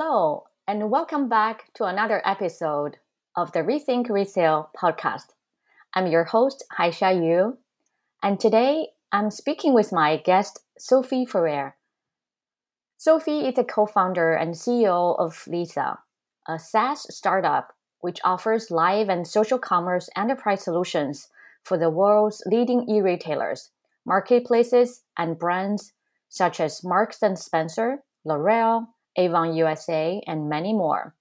Hello, and welcome back to another episode of the Rethink Retail podcast. I'm your host, Haisha Yu, and today I'm speaking with my guest, Sophie Ferrer. Sophie is a co founder and CEO of Lisa, a SaaS startup which offers live and social commerce enterprise solutions for the world's leading e retailers, marketplaces, and brands such as Marks and Spencer, L'Oreal, Avon USA, and many more.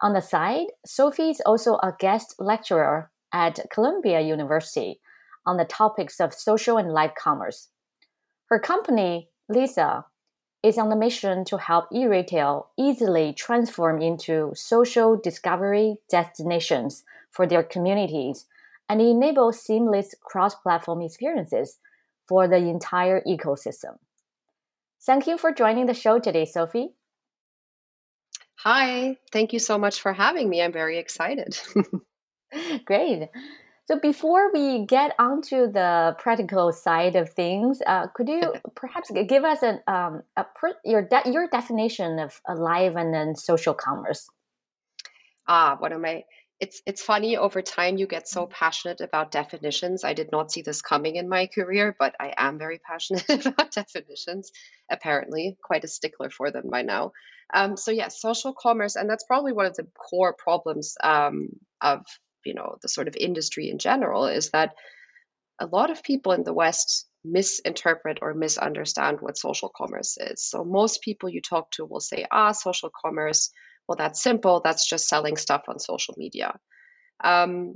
On the side, Sophie is also a guest lecturer at Columbia University on the topics of social and live commerce. Her company, Lisa, is on the mission to help e retail easily transform into social discovery destinations for their communities and enable seamless cross platform experiences for the entire ecosystem. Thank you for joining the show today, Sophie. Hi, thank you so much for having me. I'm very excited. Great. So before we get onto the practical side of things, uh, could you perhaps give us an um, a per, your de- your definition of live and then social commerce? Ah, one of my it's it's funny over time you get so passionate about definitions. I did not see this coming in my career, but I am very passionate about definitions. Apparently, quite a stickler for them by now. Um, so yes, social commerce, and that's probably one of the core problems um, of you know the sort of industry in general is that a lot of people in the West misinterpret or misunderstand what social commerce is. So most people you talk to will say, ah, social commerce well, that's simple. That's just selling stuff on social media. Um,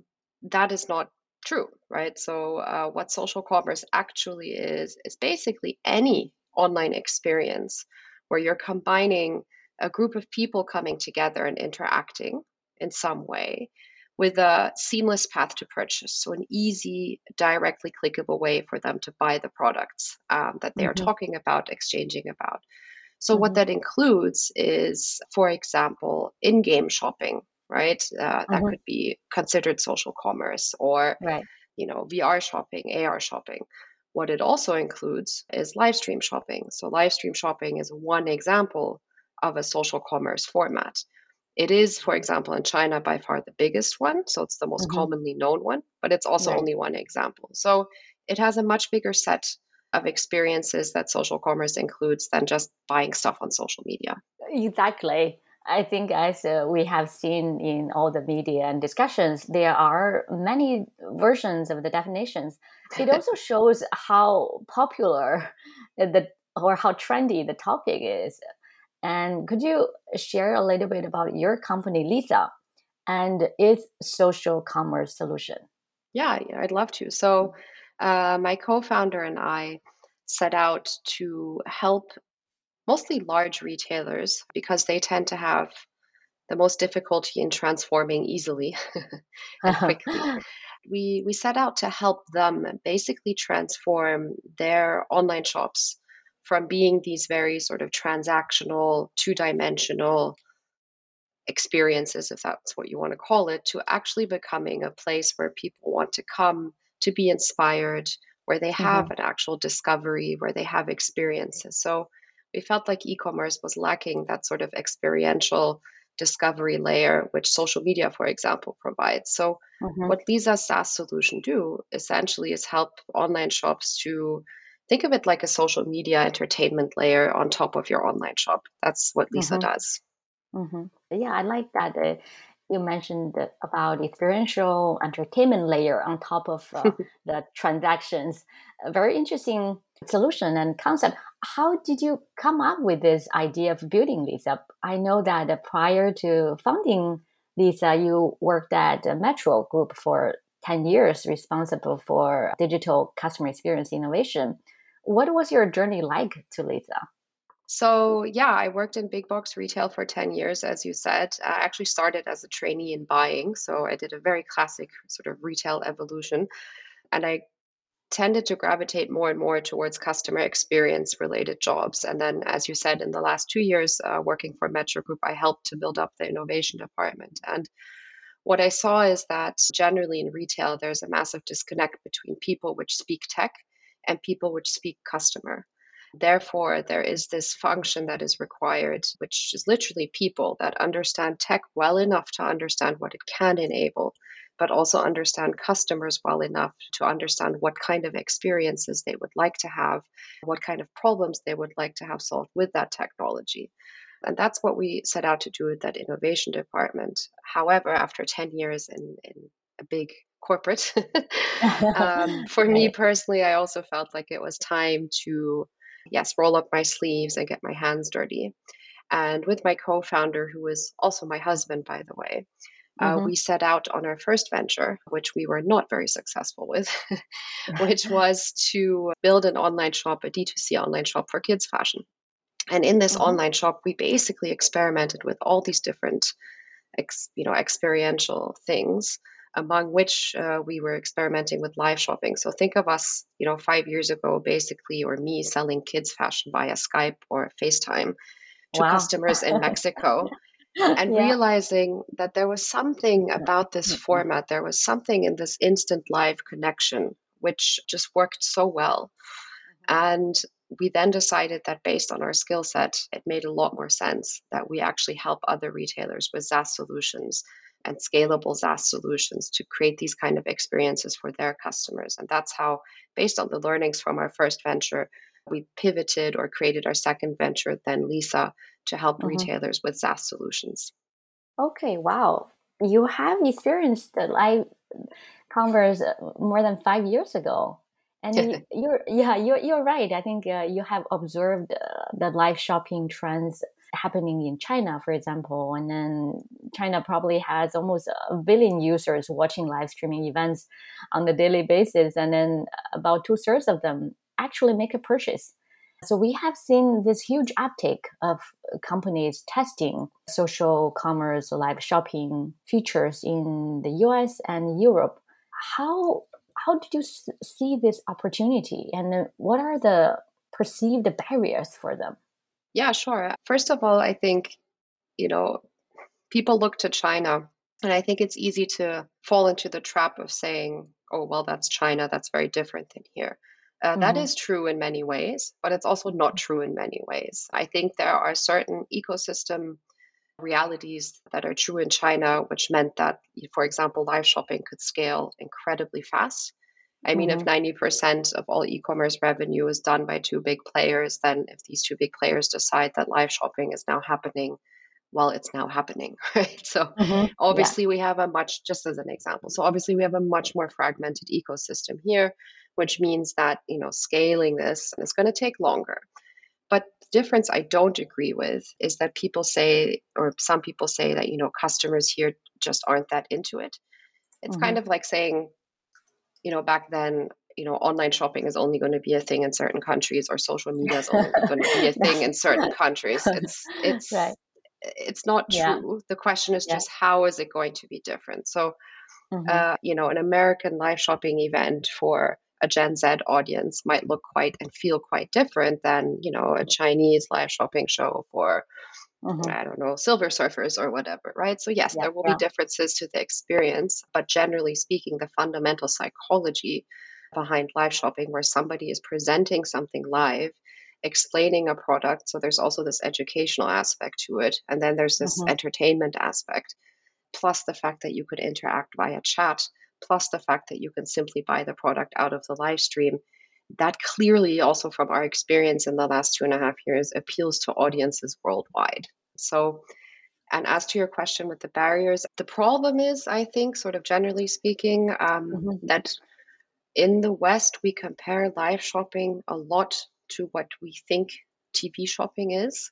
that is not true, right? So, uh, what social commerce actually is, is basically any online experience where you're combining a group of people coming together and interacting in some way with a seamless path to purchase. So, an easy, directly clickable way for them to buy the products um, that they mm-hmm. are talking about, exchanging about. So, mm-hmm. what that includes is, for example, in game shopping, right? Uh, that mm-hmm. could be considered social commerce or, right. you know, VR shopping, AR shopping. What it also includes is live stream shopping. So, live stream shopping is one example of a social commerce format. It is, for example, in China by far the biggest one. So, it's the most mm-hmm. commonly known one, but it's also right. only one example. So, it has a much bigger set of experiences that social commerce includes than just buying stuff on social media. Exactly. I think, as uh, we have seen in all the media and discussions, there are many versions of the definitions. It also shows how popular the or how trendy the topic is. And could you share a little bit about your company, Lisa, and its social commerce solution? Yeah, I'd love to. So, uh, my co founder and I set out to help mostly large retailers because they tend to have the most difficulty in transforming easily and quickly. we, we set out to help them basically transform their online shops from being these very sort of transactional, two dimensional experiences, if that's what you want to call it, to actually becoming a place where people want to come to be inspired, where they have mm-hmm. an actual discovery, where they have experiences. So we felt like e commerce was lacking that sort of experiential discovery layer, which social media, for example, provides. So mm-hmm. what Lisa's SaaS solution do essentially is help online shops to think of it like a social media entertainment layer on top of your online shop. That's what Lisa mm-hmm. does. Mm-hmm. Yeah, I like that. Uh, you mentioned about experiential entertainment layer on top of uh, the transactions. A very interesting solution and concept. How did you come up with this idea of building up? I know that prior to founding Lisa, you worked at Metro Group for 10 years, responsible for digital customer experience innovation. What was your journey like to Lisa? So, yeah, I worked in big box retail for 10 years, as you said. I actually started as a trainee in buying. So, I did a very classic sort of retail evolution. And I tended to gravitate more and more towards customer experience related jobs. And then, as you said, in the last two years uh, working for Metro Group, I helped to build up the innovation department. And what I saw is that generally in retail, there's a massive disconnect between people which speak tech and people which speak customer. Therefore, there is this function that is required, which is literally people that understand tech well enough to understand what it can enable, but also understand customers well enough to understand what kind of experiences they would like to have, what kind of problems they would like to have solved with that technology. And that's what we set out to do with that innovation department. However, after 10 years in, in a big corporate, um, for me personally, I also felt like it was time to yes, roll up my sleeves and get my hands dirty. And with my co founder, who is also my husband, by the way, uh, mm-hmm. we set out on our first venture, which we were not very successful with, which was to build an online shop, a D2C online shop for kids' fashion. And in this mm-hmm. online shop, we basically experimented with all these different, ex, you know, experiential things among which uh, we were experimenting with live shopping. So think of us, you know, five years ago, basically, or me selling kids fashion via Skype or FaceTime to wow. customers in Mexico. and yeah. realizing that there was something about this mm-hmm. format, there was something in this instant live connection which just worked so well. Mm-hmm. And we then decided that based on our skill set, it made a lot more sense that we actually help other retailers with SaaS solutions and scalable SaaS solutions to create these kind of experiences for their customers. And that's how, based on the learnings from our first venture, we pivoted or created our second venture, then Lisa, to help mm-hmm. retailers with SaaS solutions. Okay, wow. You have experienced the live commerce uh, more than five years ago. And you, are yeah, you're, you're right. I think uh, you have observed uh, the live shopping trends happening in China, for example. And then China probably has almost a billion users watching live streaming events on a daily basis. And then about two thirds of them actually make a purchase. So we have seen this huge uptake of companies testing social commerce, live shopping features in the US and Europe. How how did you see this opportunity and what are the perceived barriers for them? Yeah, sure. First of all, I think, you know, people look to China, and I think it's easy to fall into the trap of saying, oh, well, that's China, that's very different than here. Uh, mm-hmm. that is true in many ways, but it's also not true in many ways. I think there are certain ecosystem realities that are true in China, which meant that, for example, live shopping could scale incredibly fast. I mean, mm-hmm. if 90% of all e commerce revenue is done by two big players, then if these two big players decide that live shopping is now happening, well, it's now happening, right? So mm-hmm. obviously, yeah. we have a much, just as an example, so obviously, we have a much more fragmented ecosystem here, which means that, you know, scaling this is going to take longer. But the difference I don't agree with is that people say, or some people say that, you know, customers here just aren't that into it. It's mm-hmm. kind of like saying, you know, back then, you know, online shopping is only going to be a thing in certain countries, or social media is only going to be a thing in certain countries. It's it's right. it's not true. Yeah. The question is yeah. just how is it going to be different? So, mm-hmm. uh, you know, an American live shopping event for a Gen Z audience might look quite and feel quite different than you know a Chinese live shopping show for mm-hmm. I don't know, silver surfers or whatever, right? So, yes, yeah, there will yeah. be differences to the experience, but generally speaking, the fundamental psychology behind live shopping, where somebody is presenting something live, explaining a product. So, there's also this educational aspect to it. And then there's this mm-hmm. entertainment aspect, plus the fact that you could interact via chat, plus the fact that you can simply buy the product out of the live stream that clearly also from our experience in the last two and a half years appeals to audiences worldwide so and as to your question with the barriers the problem is i think sort of generally speaking um, mm-hmm. that in the west we compare live shopping a lot to what we think tv shopping is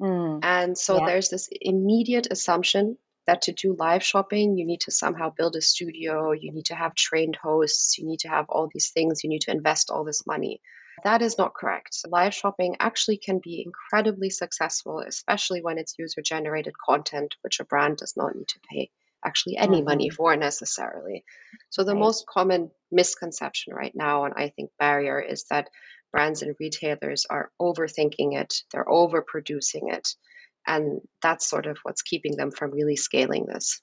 mm. and so yeah. there's this immediate assumption that to do live shopping, you need to somehow build a studio, you need to have trained hosts, you need to have all these things, you need to invest all this money. That is not correct. Live shopping actually can be incredibly successful, especially when it's user generated content, which a brand does not need to pay actually any mm-hmm. money for necessarily. So, the right. most common misconception right now, and I think barrier, is that brands and retailers are overthinking it, they're overproducing it and that's sort of what's keeping them from really scaling this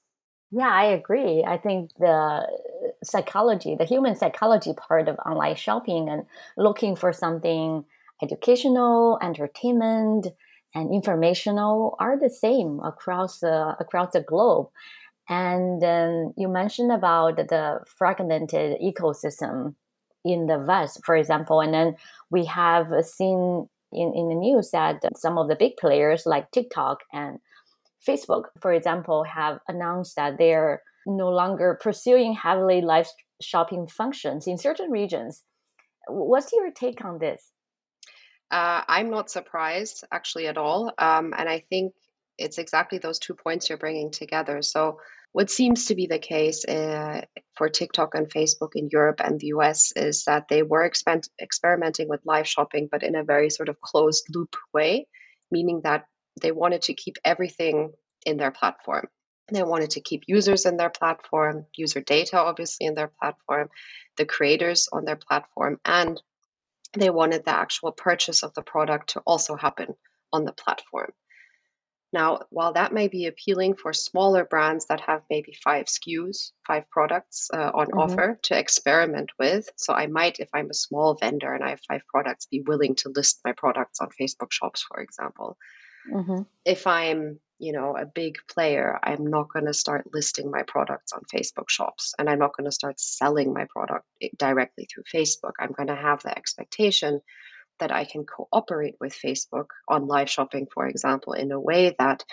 yeah i agree i think the psychology the human psychology part of online shopping and looking for something educational, entertainment, and informational are the same across uh, across the globe. And then you mentioned about the fragmented ecosystem in the West, for example. And then we have seen in, in the news that some of the big players like TikTok and Facebook, for example, have announced that they're no longer pursuing heavily live shopping functions in certain regions. What's your take on this? Uh, I'm not surprised actually at all. Um, and I think it's exactly those two points you're bringing together. So, what seems to be the case uh, for TikTok and Facebook in Europe and the US is that they were exper- experimenting with live shopping, but in a very sort of closed loop way, meaning that they wanted to keep everything in their platform. They wanted to keep users in their platform, user data obviously in their platform, the creators on their platform, and they wanted the actual purchase of the product to also happen on the platform. Now, while that may be appealing for smaller brands that have maybe five SKUs, five products uh, on mm-hmm. offer to experiment with, so I might, if I'm a small vendor and I have five products, be willing to list my products on Facebook shops, for example. Mm-hmm. If I'm you know a big player i'm not going to start listing my products on facebook shops and i'm not going to start selling my product eh, directly through facebook i'm going to have the expectation that i can cooperate with facebook on live shopping for example in a way that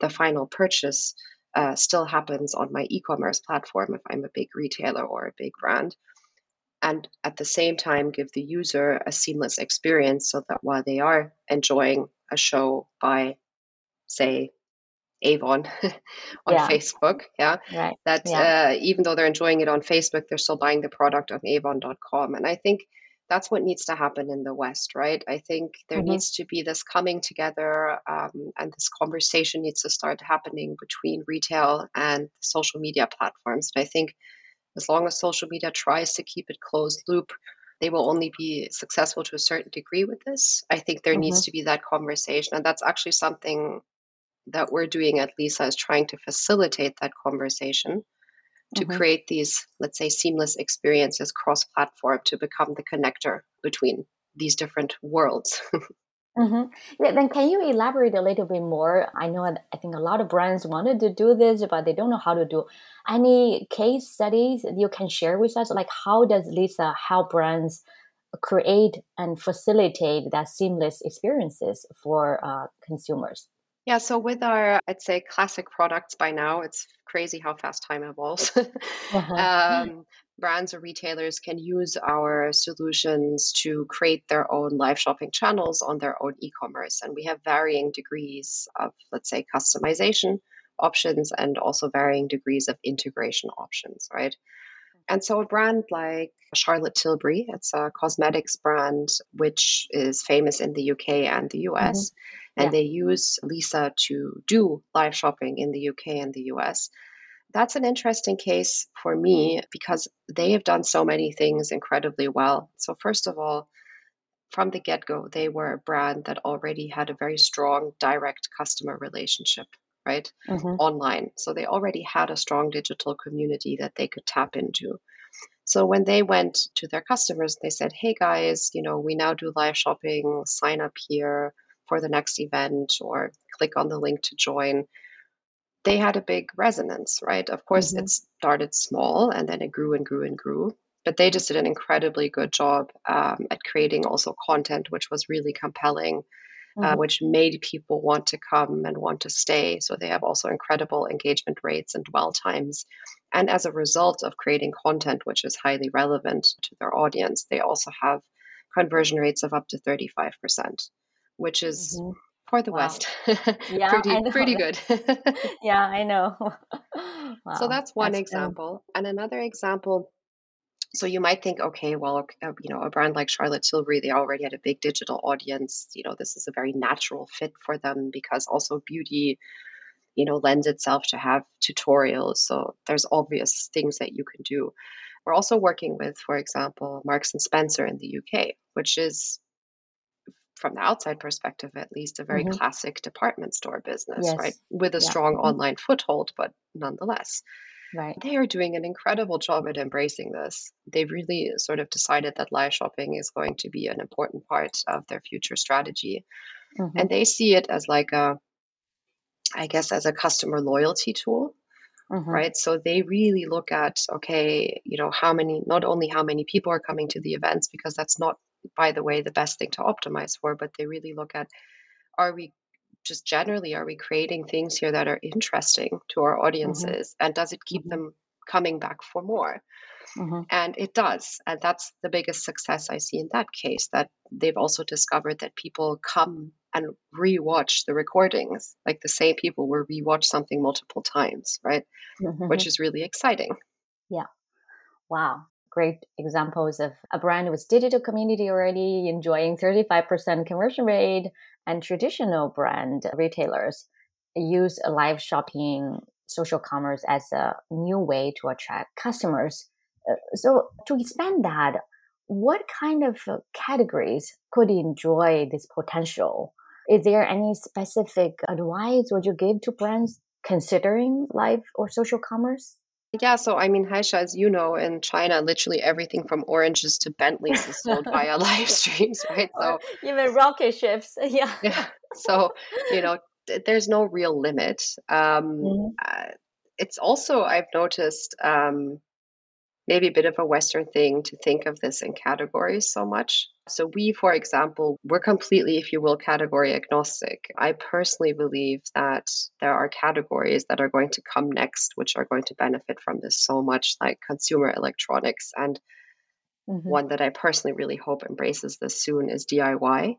the final purchase uh, still happens on my e-commerce platform if i'm a big retailer or a big brand and at the same time give the user a seamless experience so that while they are enjoying a show by say Avon on yeah. Facebook. Yeah. Right. That yeah. Uh, even though they're enjoying it on Facebook, they're still buying the product on avon.com. And I think that's what needs to happen in the West, right? I think there mm-hmm. needs to be this coming together um, and this conversation needs to start happening between retail and social media platforms. And I think as long as social media tries to keep it closed loop, they will only be successful to a certain degree with this. I think there mm-hmm. needs to be that conversation. And that's actually something that we're doing at Lisa is trying to facilitate that conversation to mm-hmm. create these, let's say, seamless experiences cross platform to become the connector between these different worlds. mm-hmm. yeah, then can you elaborate a little bit more? I know I think a lot of brands wanted to do this, but they don't know how to do. Any case studies you can share with us? Like how does Lisa help brands create and facilitate that seamless experiences for uh, consumers? Yeah, so with our, I'd say, classic products by now, it's crazy how fast time evolves. uh-huh. um, brands or retailers can use our solutions to create their own live shopping channels on their own e commerce. And we have varying degrees of, let's say, customization options and also varying degrees of integration options, right? And so a brand like Charlotte Tilbury, it's a cosmetics brand which is famous in the UK and the US. Mm-hmm and yeah. they use Lisa to do live shopping in the UK and the US. That's an interesting case for me because they have done so many things incredibly well. So, first of all, from the get go, they were a brand that already had a very strong direct customer relationship, right? Mm-hmm. Online. So, they already had a strong digital community that they could tap into. So when they went to their customers, they said, "Hey guys, you know, we now do live shopping. Sign up here for the next event or click on the link to join, they had a big resonance, right? Of course, mm-hmm. it started small and then it grew and grew and grew. But they just did an incredibly good job um, at creating also content which was really compelling, uh, mm-hmm. uh, which made people want to come and want to stay. So they have also incredible engagement rates and dwell times. And as a result of creating content which is highly relevant to their audience, they also have conversion rates of up to 35% which is mm-hmm. for the wow. West yeah, pretty pretty good. yeah, I know. wow. So that's one that's example, and another example. So you might think, okay, well, uh, you know, a brand like Charlotte Tilbury, they already had a big digital audience. You know, this is a very natural fit for them because also beauty, you know, lends itself to have tutorials. So there's obvious things that you can do. We're also working with, for example, Marks and Spencer in the UK, which is from the outside perspective at least a very mm-hmm. classic department store business yes. right with a strong mm-hmm. online foothold but nonetheless Right. They are doing an incredible job at embracing this. They've really sort of decided that live shopping is going to be an important part of their future strategy. Mm-hmm. And they see it as like a, I guess, as a customer loyalty tool. Mm-hmm. Right. So they really look at, okay, you know, how many, not only how many people are coming to the events, because that's not, by the way, the best thing to optimize for, but they really look at, are we just generally are we creating things here that are interesting to our mm-hmm. audiences mm-hmm. and does it keep mm-hmm. them coming back for more mm-hmm. and it does and that's the biggest success i see in that case that they've also discovered that people come and rewatch the recordings like the same people will rewatch something multiple times right mm-hmm. which is really exciting yeah wow great examples of a brand with digital community already enjoying 35% conversion rate and traditional brand retailers use live shopping social commerce as a new way to attract customers. Uh, so to expand that what kind of uh, categories could enjoy this potential? Is there any specific advice would you give to brands considering live or social commerce yeah, so I mean, Haisha, as you know, in China, literally everything from oranges to Bentleys is sold via live streams, right? So even rocket ships, yeah. Yeah. So you know, th- there's no real limit. Um, mm-hmm. uh, it's also I've noticed um, maybe a bit of a Western thing to think of this in categories so much. So, we, for example, we're completely, if you will, category agnostic. I personally believe that there are categories that are going to come next, which are going to benefit from this so much, like consumer electronics. And mm-hmm. one that I personally really hope embraces this soon is DIY.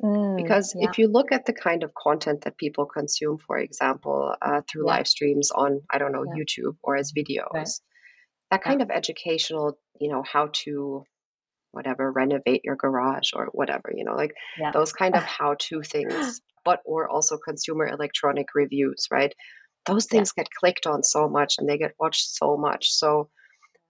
Mm, because yeah. if you look at the kind of content that people consume, for example, uh, through yeah. live streams on, I don't know, yeah. YouTube or as videos, right that kind of educational, you know, how to whatever renovate your garage or whatever, you know, like yeah. those kind of how to things, but or also consumer electronic reviews, right? Those things yeah. get clicked on so much and they get watched so much. So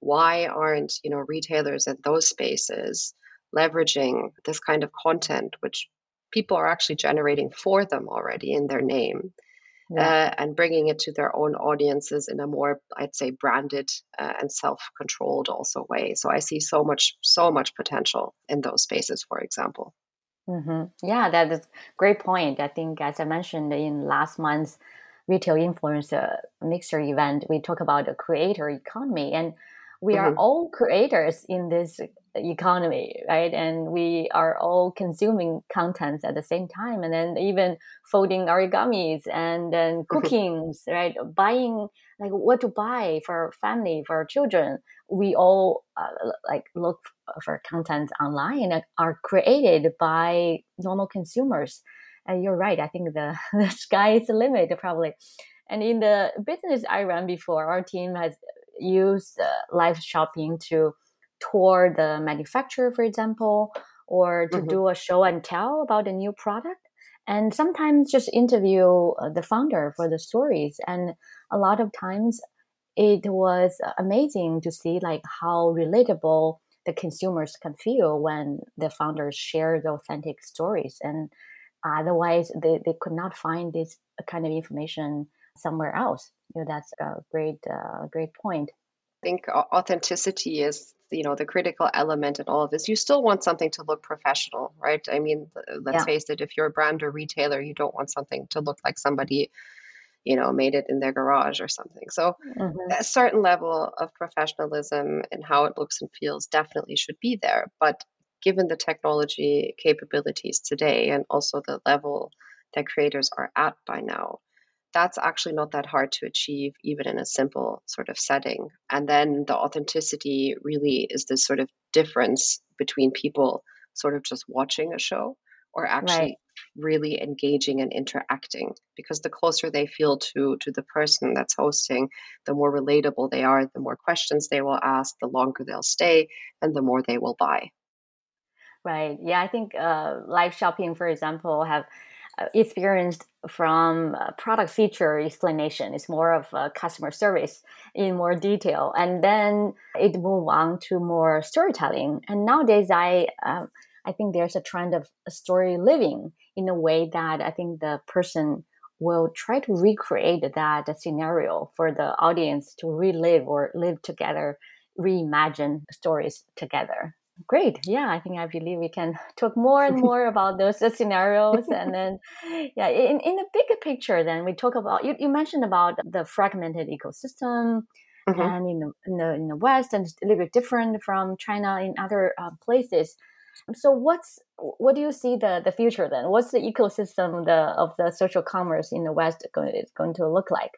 why aren't, you know, retailers in those spaces leveraging this kind of content which people are actually generating for them already in their name yeah. uh, and bringing it to their own audiences in a more, I'd say, branded uh, and self-controlled also way. So I see so much, so much potential in those spaces, for example. Mm-hmm. Yeah, that is great point. I think, as I mentioned in last month's retail influencer mixer event, we talk about the creator economy, and we mm-hmm. are all creators in this economy, right? And we are all consuming contents at the same time, and then even folding origamis and then mm-hmm. cookings, right? Buying like what to buy for our family, for our children. We all uh, like look for content online and are created by normal consumers. And you're right. I think the the sky is the limit, probably. And in the business I ran before, our team has used uh, live shopping to tour the manufacturer, for example, or to mm-hmm. do a show and tell about a new product. And sometimes just interview uh, the founder for the stories. And a lot of times it was amazing to see like how relatable the consumers can feel when the founders share the authentic stories. And otherwise they, they could not find this kind of information somewhere else. You know, that's a great, uh, great point. I think authenticity is you know the critical element in all of this you still want something to look professional right i mean let's yeah. face it if you're a brand or retailer you don't want something to look like somebody you know made it in their garage or something so mm-hmm. a certain level of professionalism and how it looks and feels definitely should be there but given the technology capabilities today and also the level that creators are at by now that's actually not that hard to achieve, even in a simple sort of setting. And then the authenticity really is this sort of difference between people sort of just watching a show or actually right. really engaging and interacting because the closer they feel to to the person that's hosting the more relatable they are the more questions they will ask the longer they'll stay and the more they will buy right yeah i think uh, live shopping for example have uh, experienced from product feature explanation. It's more of a customer service in more detail, and then it move on to more storytelling. And nowadays, I um, I think there's a trend of story living in a way that I think the person will try to recreate that scenario for the audience to relive or live together, reimagine stories together. Great. Yeah, I think I believe we can talk more and more about those scenarios. and then, yeah, in, in a bigger picture, then we talk about, you, you mentioned about the fragmented ecosystem mm-hmm. and in the, in the, in the West and a little bit different from China in other uh, places. So what's what do you see the the future then? What's the ecosystem the of the social commerce in the West going is going to look like?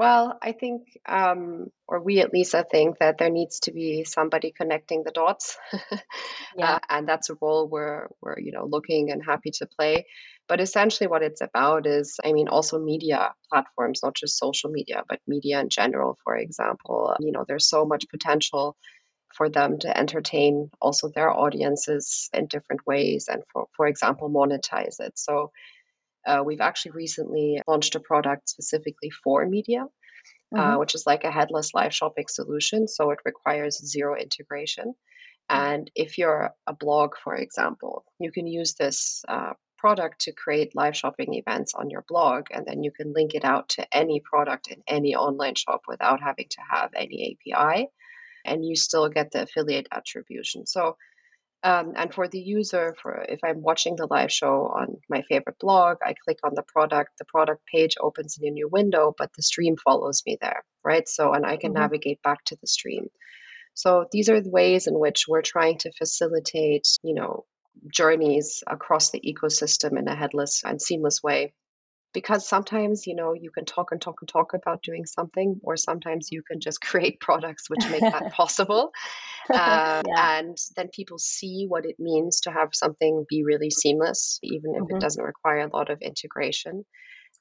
Well, I think, um, or we at least I think that there needs to be somebody connecting the dots, yeah. uh, and that's a role we're we're you know looking and happy to play. But essentially, what it's about is, I mean, also media platforms, not just social media, but media in general. For example, you know, there's so much potential for them to entertain also their audiences in different ways and for for example monetize it so uh, we've actually recently launched a product specifically for media uh, mm-hmm. uh, which is like a headless live shopping solution so it requires zero integration and if you're a blog for example you can use this uh, product to create live shopping events on your blog and then you can link it out to any product in any online shop without having to have any api and you still get the affiliate attribution. So, um, and for the user, for if I'm watching the live show on my favorite blog, I click on the product, the product page opens in a new window, but the stream follows me there, right? So, and I can mm-hmm. navigate back to the stream. So these are the ways in which we're trying to facilitate, you know, journeys across the ecosystem in a headless and seamless way because sometimes you know you can talk and talk and talk about doing something or sometimes you can just create products which make that possible um, yeah. and then people see what it means to have something be really seamless even if mm-hmm. it doesn't require a lot of integration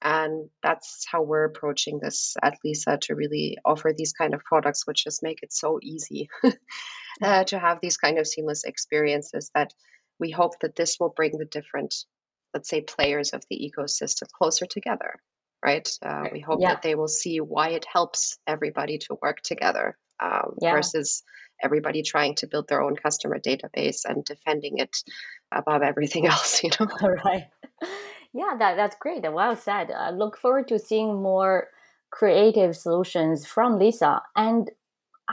and that's how we're approaching this at lisa to really offer these kind of products which just make it so easy uh, to have these kind of seamless experiences that we hope that this will bring the different let's say, players of the ecosystem closer together, right? Uh, we hope yeah. that they will see why it helps everybody to work together um, yeah. versus everybody trying to build their own customer database and defending it above everything else, you know? All right. Yeah, that, that's great. Well said. I look forward to seeing more creative solutions from Lisa and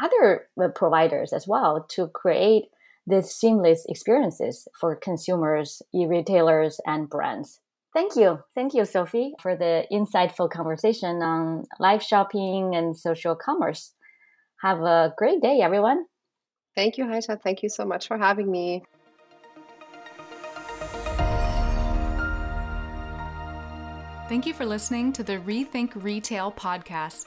other uh, providers as well to create these seamless experiences for consumers, e-retailers, and brands. Thank you. Thank you, Sophie, for the insightful conversation on live shopping and social commerce. Have a great day, everyone. Thank you, Haisha. Thank you so much for having me. Thank you for listening to the Rethink Retail podcast.